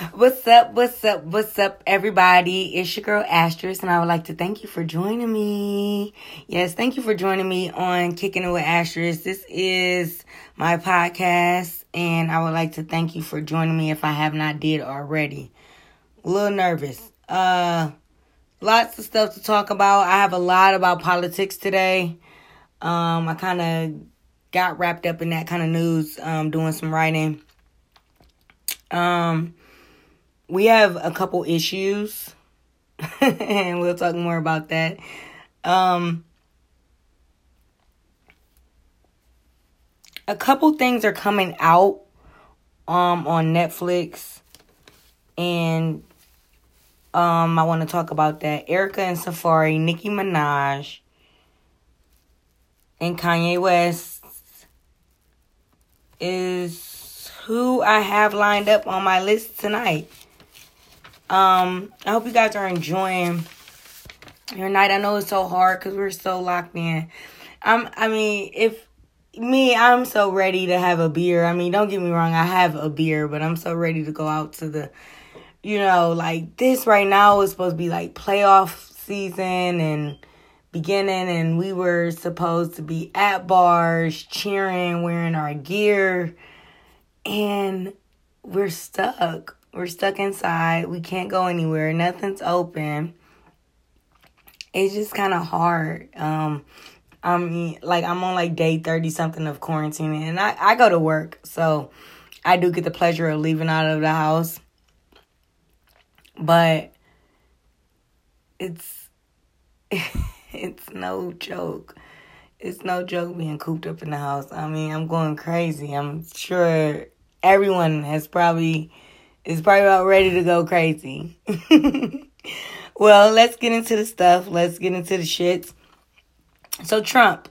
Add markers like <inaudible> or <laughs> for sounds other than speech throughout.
What's up? What's up? What's up, everybody? It's your girl Astress, and I would like to thank you for joining me. Yes, thank you for joining me on Kicking It with Astress. This is my podcast, and I would like to thank you for joining me if I have not did already. A little nervous. Uh, lots of stuff to talk about. I have a lot about politics today. Um, I kind of got wrapped up in that kind of news, um, doing some writing. Um, we have a couple issues, <laughs> and we'll talk more about that. Um, a couple things are coming out um on Netflix and um I want to talk about that. Erica and Safaree, Nicki Minaj and Kanye West is who I have lined up on my list tonight. Um, I hope you guys are enjoying your night. I know it's so hard because we're so locked in. I'm. I mean, if me, I'm so ready to have a beer. I mean, don't get me wrong, I have a beer, but I'm so ready to go out to the, you know, like this right now is supposed to be like playoff season and beginning, and we were supposed to be at bars cheering, wearing our gear, and we're stuck we're stuck inside. We can't go anywhere. Nothing's open. It's just kind of hard. Um, I mean, like I'm on like day thirty something of quarantine, and I I go to work, so I do get the pleasure of leaving out of the house. But it's <laughs> it's no joke. It's no joke being cooped up in the house. I mean, I'm going crazy. I'm sure everyone has probably is probably about ready to go crazy. <laughs> well, let's get into the stuff. Let's get into the shits. So Trump,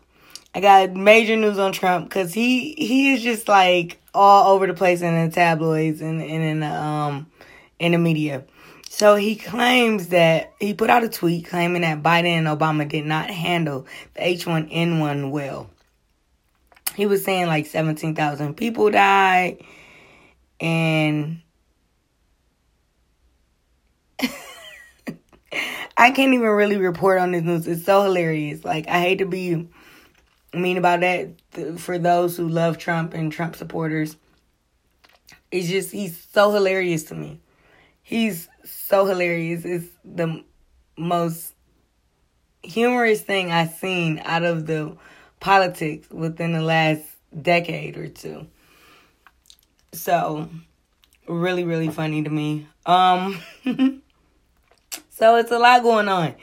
I got major news on Trump because he he is just like all over the place in the tabloids and, and in the um in the media. So he claims that he put out a tweet claiming that Biden and Obama did not handle the H1N1 well. He was saying like 17,000 people died and <laughs> I can't even really report on this news. It's so hilarious. Like, I hate to be mean about that for those who love Trump and Trump supporters. It's just, he's so hilarious to me. He's so hilarious. It's the most humorous thing I've seen out of the politics within the last decade or two. So, really, really funny to me. Um, <laughs> So it's a lot going on.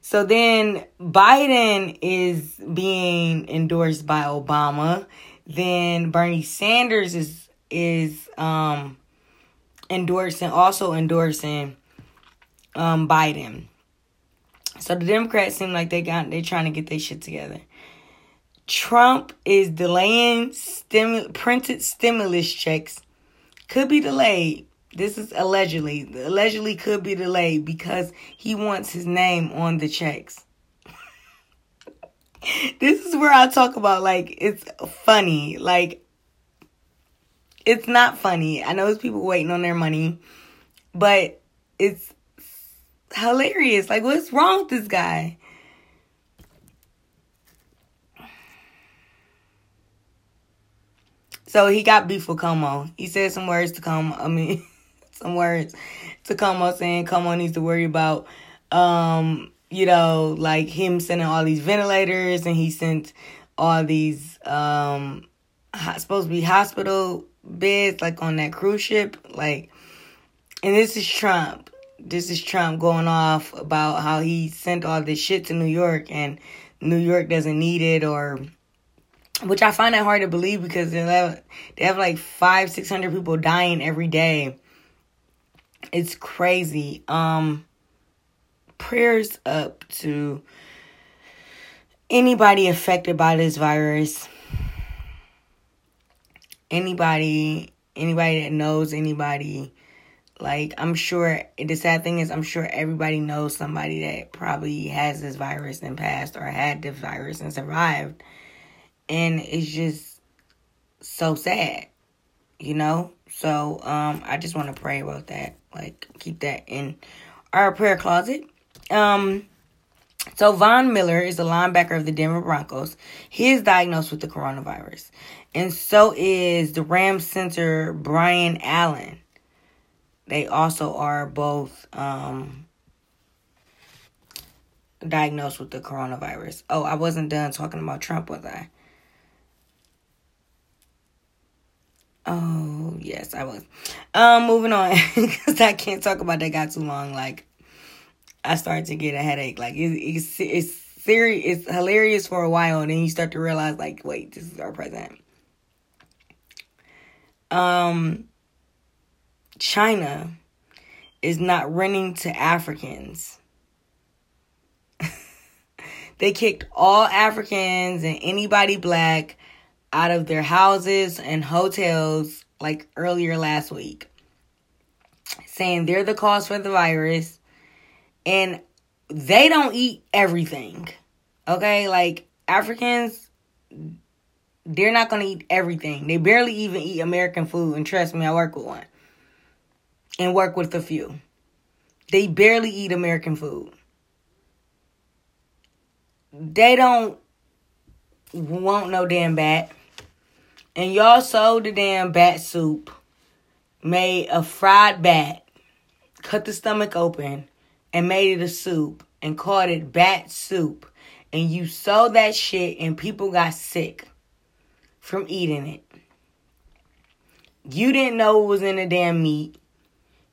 So then Biden is being endorsed by Obama. Then Bernie Sanders is is um endorsing also endorsing um Biden. So the Democrats seem like they got they're trying to get their shit together. Trump is delaying printed stimulus checks. Could be delayed this is allegedly. Allegedly could be delayed because he wants his name on the checks. <laughs> this is where I talk about like it's funny. Like it's not funny. I know it's people waiting on their money, but it's hilarious. Like what's wrong with this guy? So he got beef with Cuomo. He said some words to Cuomo. I mean <laughs> some words to Cuomo saying Cuomo needs to worry about, um, you know, like him sending all these ventilators and he sent all these, um, supposed to be hospital beds like on that cruise ship. Like, and this is Trump. This is Trump going off about how he sent all this shit to New York and New York doesn't need it or which I find it hard to believe because they have, they have like five, six hundred people dying every day it's crazy. Um prayers up to anybody affected by this virus. Anybody anybody that knows anybody like I'm sure the sad thing is I'm sure everybody knows somebody that probably has this virus and passed or had the virus and survived. And it's just so sad. You know? So um, I just want to pray about that. Like keep that in our prayer closet. Um, so Von Miller is a linebacker of the Denver Broncos. He is diagnosed with the coronavirus. And so is the Rams center Brian Allen. They also are both um, diagnosed with the coronavirus. Oh, I wasn't done talking about Trump, was I? Oh, yes, I was. Um, moving on <laughs> because I can't talk about that guy too long. Like, I start to get a headache. Like, it, it's it's serious. It's hilarious for a while, and then you start to realize, like, wait, this is our president. Um, China is not renting to Africans. <laughs> they kicked all Africans and anybody black out of their houses and hotels like earlier last week, saying they're the cause for the virus and they don't eat everything. Okay? Like Africans they're not going to eat everything. They barely even eat American food and trust me, I work with one. And work with a few. They barely eat American food. They don't want no damn bat and y'all sold the damn bat soup, made a fried bat, cut the stomach open, and made it a soup, and called it bat soup. And you sold that shit, and people got sick from eating it. You didn't know it was in the damn meat.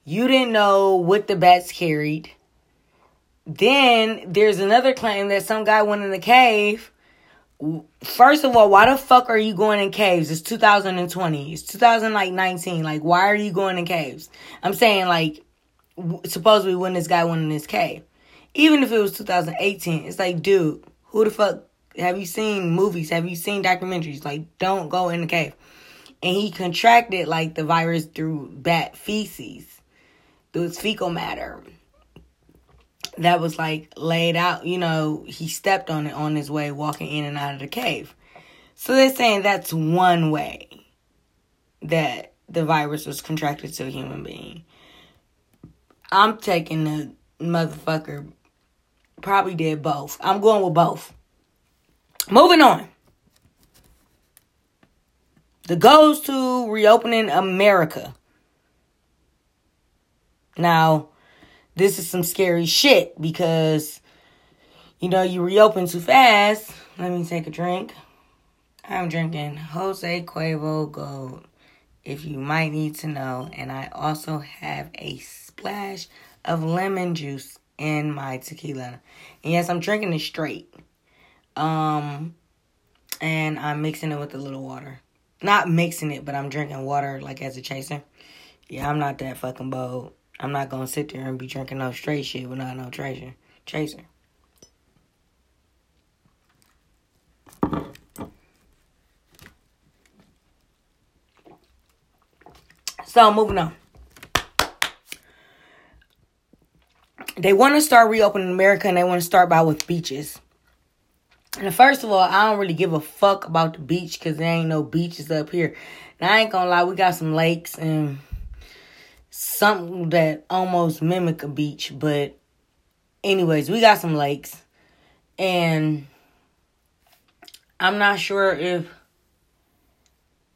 You didn't know what the bats carried. Then there's another claim that some guy went in the cave First of all, why the fuck are you going in caves? It's 2020. It's 2019. Like, why are you going in caves? I'm saying, like, supposedly when this guy went in this cave. Even if it was 2018, it's like, dude, who the fuck have you seen movies? Have you seen documentaries? Like, don't go in the cave. And he contracted like the virus through bat feces, through his fecal matter that was like laid out, you know, he stepped on it on his way walking in and out of the cave. So they're saying that's one way that the virus was contracted to a human being. I'm taking the motherfucker probably did both. I'm going with both. Moving on. The goes to reopening America. Now, this is some scary shit because, you know, you reopen too fast. Let me take a drink. I'm drinking Jose Cuervo Gold, if you might need to know. And I also have a splash of lemon juice in my tequila. And yes, I'm drinking it straight. Um, and I'm mixing it with a little water. Not mixing it, but I'm drinking water like as a chaser. Yeah, I'm not that fucking bold. I'm not gonna sit there and be drinking no straight shit without no chaser. Chaser. So moving on. They want to start reopening America and they want to start by with beaches. And first of all, I don't really give a fuck about the beach because there ain't no beaches up here. Now I ain't gonna lie, we got some lakes and something that almost mimic a beach, but anyways, we got some lakes. And I'm not sure if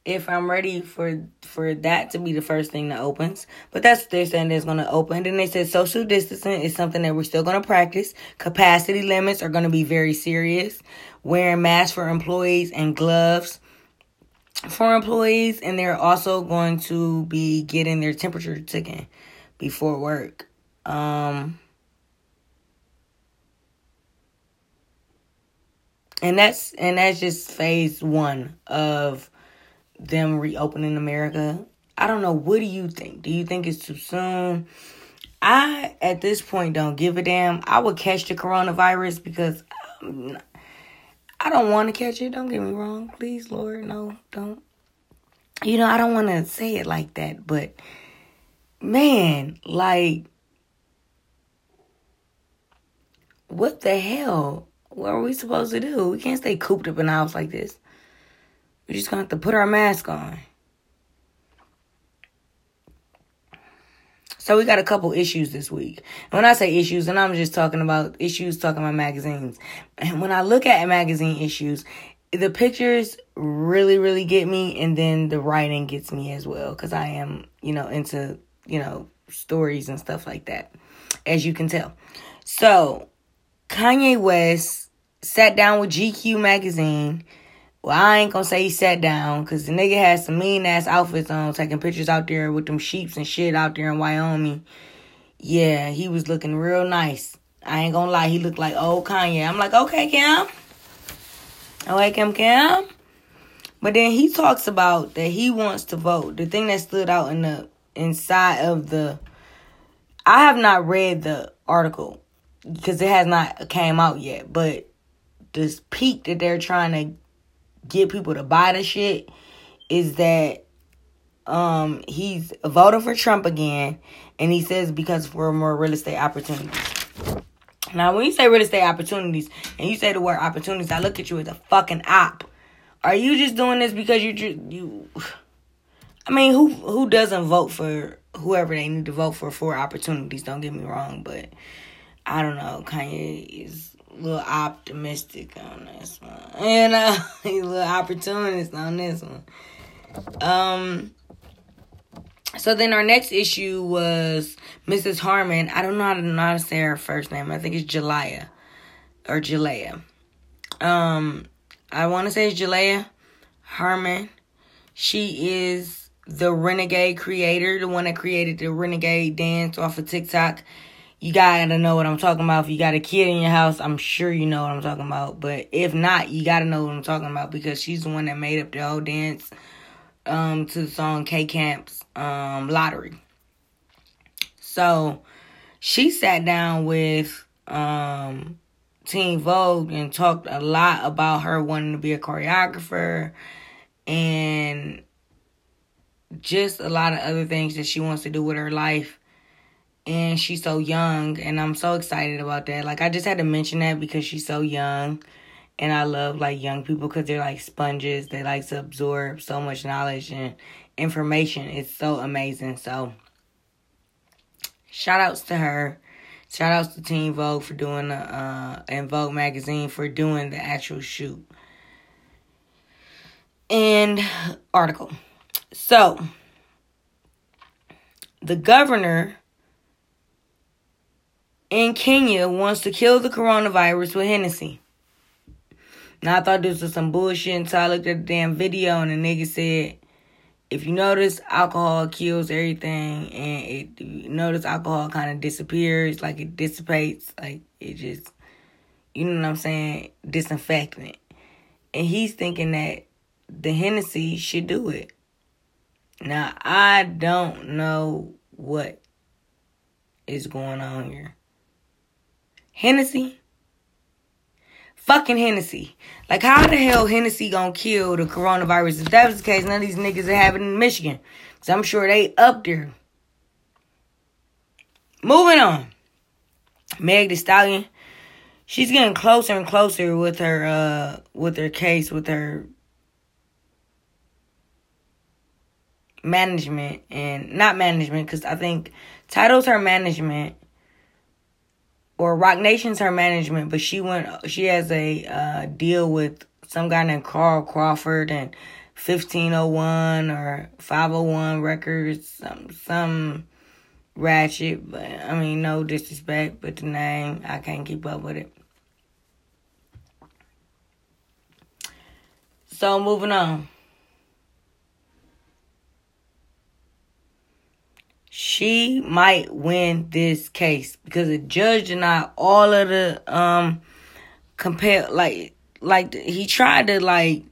if I'm ready for for that to be the first thing that opens. But that's what they're saying it's gonna open. Then they said social distancing is something that we're still gonna practice. Capacity limits are gonna be very serious. Wearing masks for employees and gloves for employees, and they're also going to be getting their temperature taken before work. Um, and that's and that's just phase one of them reopening America. I don't know. What do you think? Do you think it's too soon? I at this point don't give a damn. I would catch the coronavirus because. I'm I don't want to catch it. Don't get me wrong. Please, Lord, no, don't. You know, I don't want to say it like that, but man, like, what the hell? What are we supposed to do? We can't stay cooped up in house like this. We're just going to have to put our mask on. So we got a couple issues this week. And when I say issues, and I'm just talking about issues, talking about magazines. And when I look at magazine issues, the pictures really, really get me, and then the writing gets me as well, because I am, you know, into, you know, stories and stuff like that, as you can tell. So Kanye West sat down with GQ magazine well, I ain't gonna say he sat down because the nigga had some mean ass outfits on, taking pictures out there with them sheeps and shit out there in Wyoming. Yeah, he was looking real nice. I ain't gonna lie, he looked like old Kanye. I'm like, okay, Cam. Okay, Cam, Cam. But then he talks about that he wants to vote. The thing that stood out in the inside of the, I have not read the article because it has not came out yet. But this peak that they're trying to get people to buy the shit is that um he's voting for Trump again and he says because for more real estate opportunities. Now when you say real estate opportunities and you say the word opportunities, I look at you as a fucking op. Are you just doing this because you you I mean who who doesn't vote for whoever they need to vote for for opportunities, don't get me wrong, but I don't know, Kanye is little optimistic on this one. <laughs> And uh he's a little opportunist on this one. Um so then our next issue was Mrs. Harmon. I don't know how to, know how to say her first name. I think it's Jalea or Jalea. Um, I want to say it's Jalaiah Harmon. She is the Renegade creator, the one that created the Renegade dance off of TikTok you gotta know what I'm talking about. If you got a kid in your house, I'm sure you know what I'm talking about. But if not, you gotta know what I'm talking about because she's the one that made up the whole dance um, to the song K Camp's um, Lottery. So she sat down with um, Teen Vogue and talked a lot about her wanting to be a choreographer and just a lot of other things that she wants to do with her life and she's so young and I'm so excited about that. Like I just had to mention that because she's so young and I love like young people cuz they're like sponges. They like to absorb so much knowledge and information. It's so amazing. So shout outs to her. Shout outs to Teen Vogue for doing the uh and Vogue magazine for doing the actual shoot. And article. So the governor in Kenya wants to kill the coronavirus with Hennessy. Now I thought this was some bullshit until I looked at the damn video and the nigga said, if you notice, alcohol kills everything, and it you notice alcohol kind of disappears, like it dissipates, like it just, you know what I'm saying, disinfectant. And he's thinking that the Hennessy should do it. Now I don't know what is going on here. Hennessy? Fucking Hennessy. Like, how the hell Hennessy gonna kill the coronavirus? If that was the case, none of these niggas are having in Michigan. Cause I'm sure they up there. Moving on. Meg the Stallion. She's getting closer and closer with her uh with her case, with her management and not management, because I think titles her management or Rock Nation's her management, but she went. She has a uh, deal with some guy named Carl Crawford and 1501 or 501 Records, some some ratchet. But I mean, no disrespect, but the name I can't keep up with it. So moving on. She might win this case because the judge denied all of the um compare like like he tried to like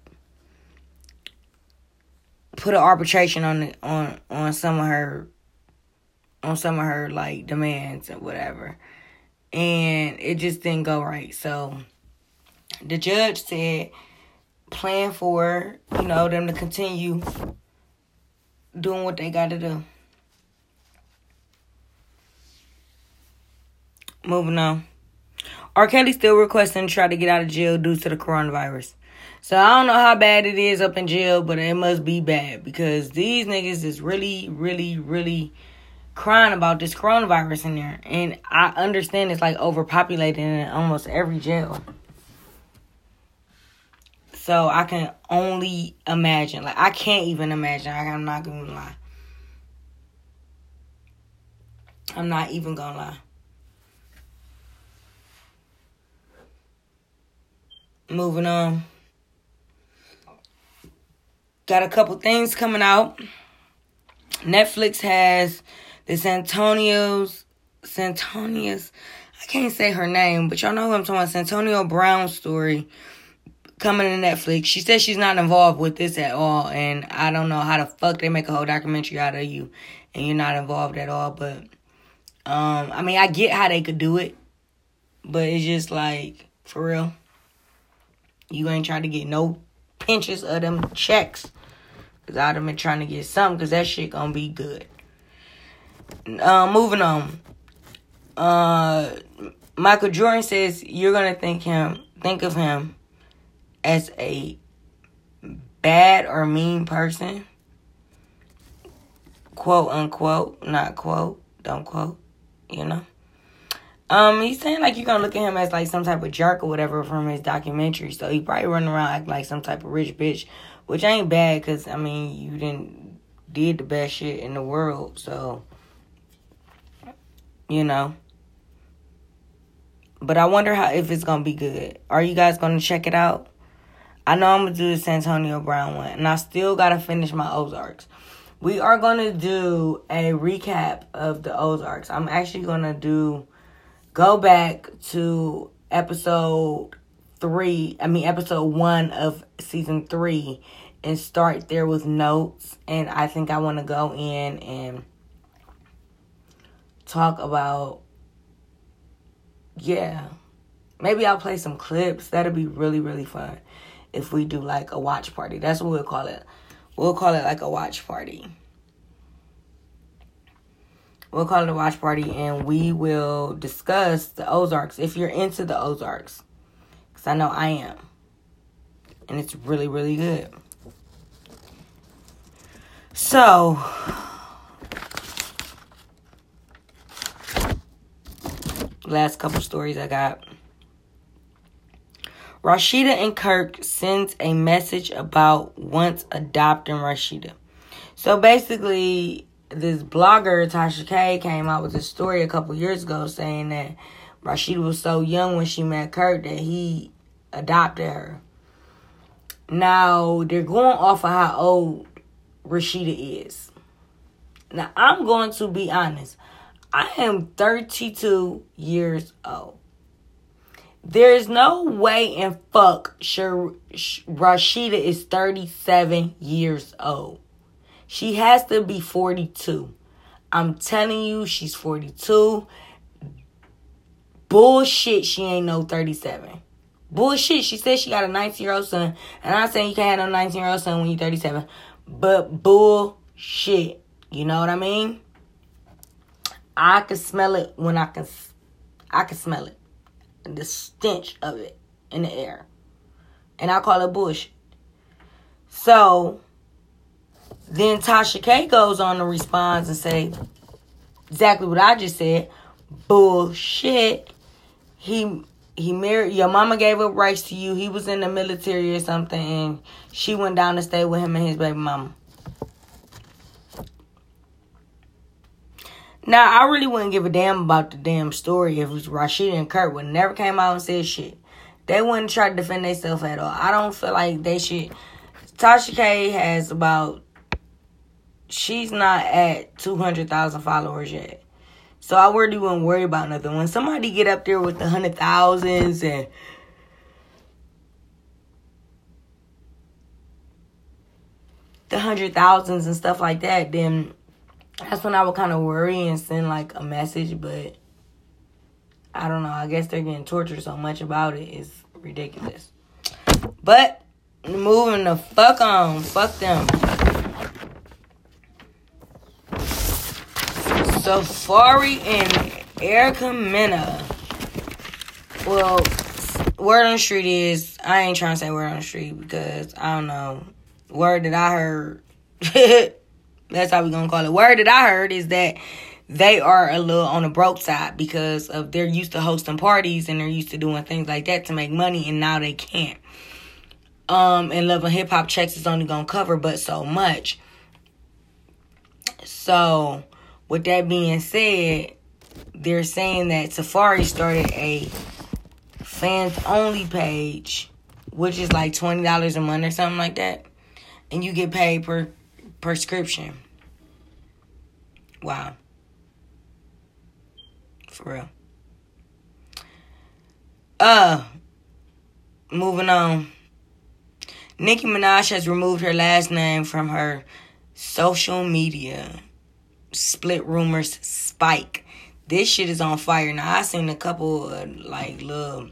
put an arbitration on the, on on some of her on some of her like demands or whatever. And it just didn't go right. So the judge said plan for you know them to continue doing what they got to do Moving on. R. Kelly still requesting to try to get out of jail due to the coronavirus. So I don't know how bad it is up in jail, but it must be bad because these niggas is really, really, really crying about this coronavirus in there. And I understand it's like overpopulated in almost every jail. So I can only imagine. Like I can't even imagine. I'm not gonna lie. I'm not even gonna lie. Moving on. Got a couple things coming out. Netflix has this Antonio's Santonia's I can't say her name, but y'all know who I'm talking about. Santonio Brown story coming to Netflix. She says she's not involved with this at all, and I don't know how the fuck they make a whole documentary out of you and you're not involved at all. But um, I mean, I get how they could do it, but it's just like for real, you ain't trying to get no pinches of them checks. Cause I'd have been trying to get something, cause that shit gonna be good. Uh, moving on. Uh, Michael Jordan says you're gonna think him, think of him as a bad or mean person, quote unquote, not quote, don't quote, you know. Um, he's saying like you're gonna look at him as like some type of jerk or whatever from his documentary. So he probably running around acting like some type of rich bitch, which ain't bad because I mean you didn't did the best shit in the world. So you know. But I wonder how if it's gonna be good. Are you guys gonna check it out? I know I'm gonna do the San Antonio Brown one, and I still gotta finish my Ozarks. We are gonna do a recap of the Ozarks. I'm actually gonna do go back to episode three. I mean episode one of season three, and start there with notes. And I think I want to go in and talk about yeah. Maybe I'll play some clips. That'll be really, really fun if we do like a watch party. That's what we'll call it. We'll call it like a watch party. We'll call it a watch party and we will discuss the Ozarks if you're into the Ozarks. Because I know I am. And it's really, really good. So, last couple stories I got. Rasheeda and Kirk sends a message about once adopting Rasheeda. So basically, this blogger Tasha K came out with a story a couple years ago saying that Rasheeda was so young when she met Kirk that he adopted her. Now they're going off of how old Rasheeda is. Now I'm going to be honest. I am 32 years old. There's no way in fuck sure Rasheeda is 37 years old. She has to be 42. I'm telling you, she's 42. Bullshit, she ain't no 37. Bullshit, she said she got a 19 year old son. And I'm saying you can't have no 19 year old son when you're 37. But bullshit. You know what I mean? I can smell it when I can I can smell it the stench of it in the air. And I call it bullshit. So then Tasha K goes on to respond and say exactly what I just said. Bullshit. He he married your mama gave up rights to you. He was in the military or something and she went down to stay with him and his baby mama. Now, I really wouldn't give a damn about the damn story if Rasheeda and Kirk would never came out and said shit. They wouldn't try to defend themselves at all. I don't feel like they should. Tasha K has about, she's not at 200,000 followers yet. So I really wouldn't worry about nothing. When somebody get up there with the hundred thousands and the hundred thousands and stuff like that, then that's when I would kind of worry and send like a message, but I don't know. I guess they're getting tortured so much about it. It's ridiculous. But moving the fuck on. Fuck them. Safaree and Erica Mena. Well, word on the street is I ain't trying to say word on the street because I don't know. Word that I heard <laughs> That's how we gonna call it. Word that I heard is that they are a little on the broke side because of they're used to hosting parties and they're used to doing things like that to make money and now they can't. Um and Love and Hip Hop checks is only gonna cover but so much. So with that being said, they're saying that Safaree started a fans only page, which is like twenty dollars a month or something like that. And you get paid per prescription. Wow. For real. Uh, moving on. Nicki Minaj has removed her last name from her social media. Split rumors spike. This shit is on fire. Now I seen a couple of like little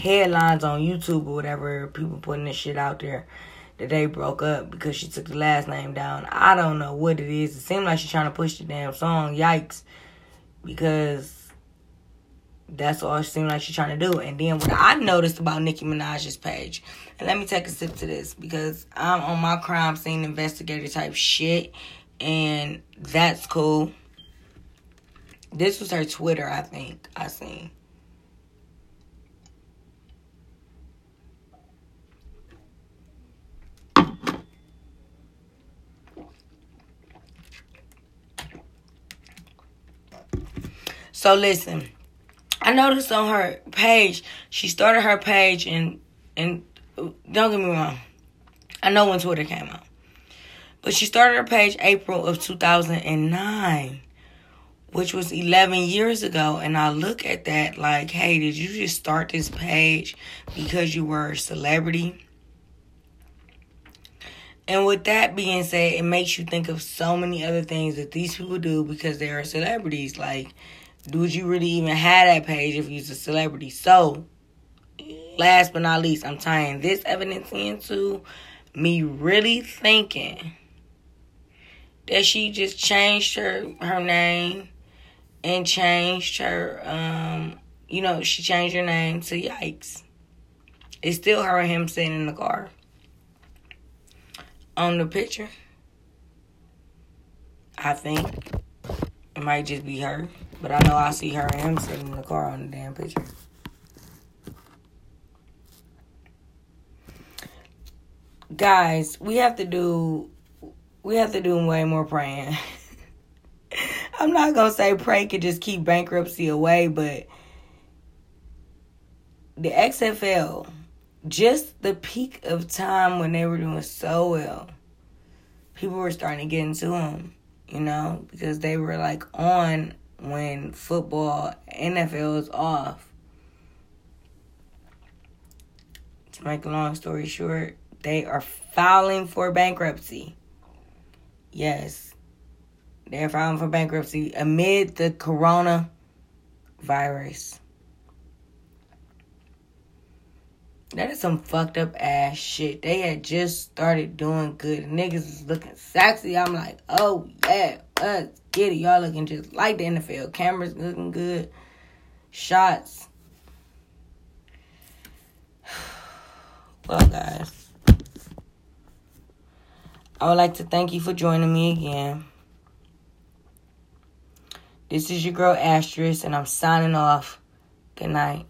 headlines on YouTube or whatever, people putting this shit out there that they broke up because she took the last name down. I don't know what it is. It seemed like she's trying to push the damn song. Yikes because that's all it seemed like she's trying to do. And then what I noticed about Nicki Minaj's page, and let me take a sip to this because I'm on my crime scene investigator type shit, and that's cool. This was her Twitter, I think I seen. So listen, I noticed on her page, she started her page and and don't get me wrong, I know when Twitter came out, but she started her page April of 2009, which was 11 years ago. And I look at that like, hey, did you just start this page because you were a celebrity? And with that being said, it makes you think of so many other things that these people do because they are celebrities. Like, would you really even have that page if you're a celebrity? So, last but not least, I'm tying this evidence into me really thinking that she just changed her her name and changed her um you know she changed her name to yikes it's still her and him sitting in the car on the picture i think it might just be her but I know I see her and him sitting in the car on the damn picture. Guys, we have to do we have to do way more praying. <laughs> I'm not gonna say pray could just keep bankruptcy away, but the XFL, just the peak of time when they were doing so well, people were starting to get into them, you know, because they were like on when football, NFL is off. To make a long story short, they are filing for bankruptcy. Yes, they're filing for bankruptcy amid the corona virus. That is some fucked up ass shit. They had just started doing good. Niggas is looking sexy. I'm like, oh yeah, let's get it. Y'all looking just like the NFL. Cameras looking good. Shots. <sighs> Well, guys, I would like to thank you for joining me again. This is your girl Asterisk, and I'm signing off. Good night.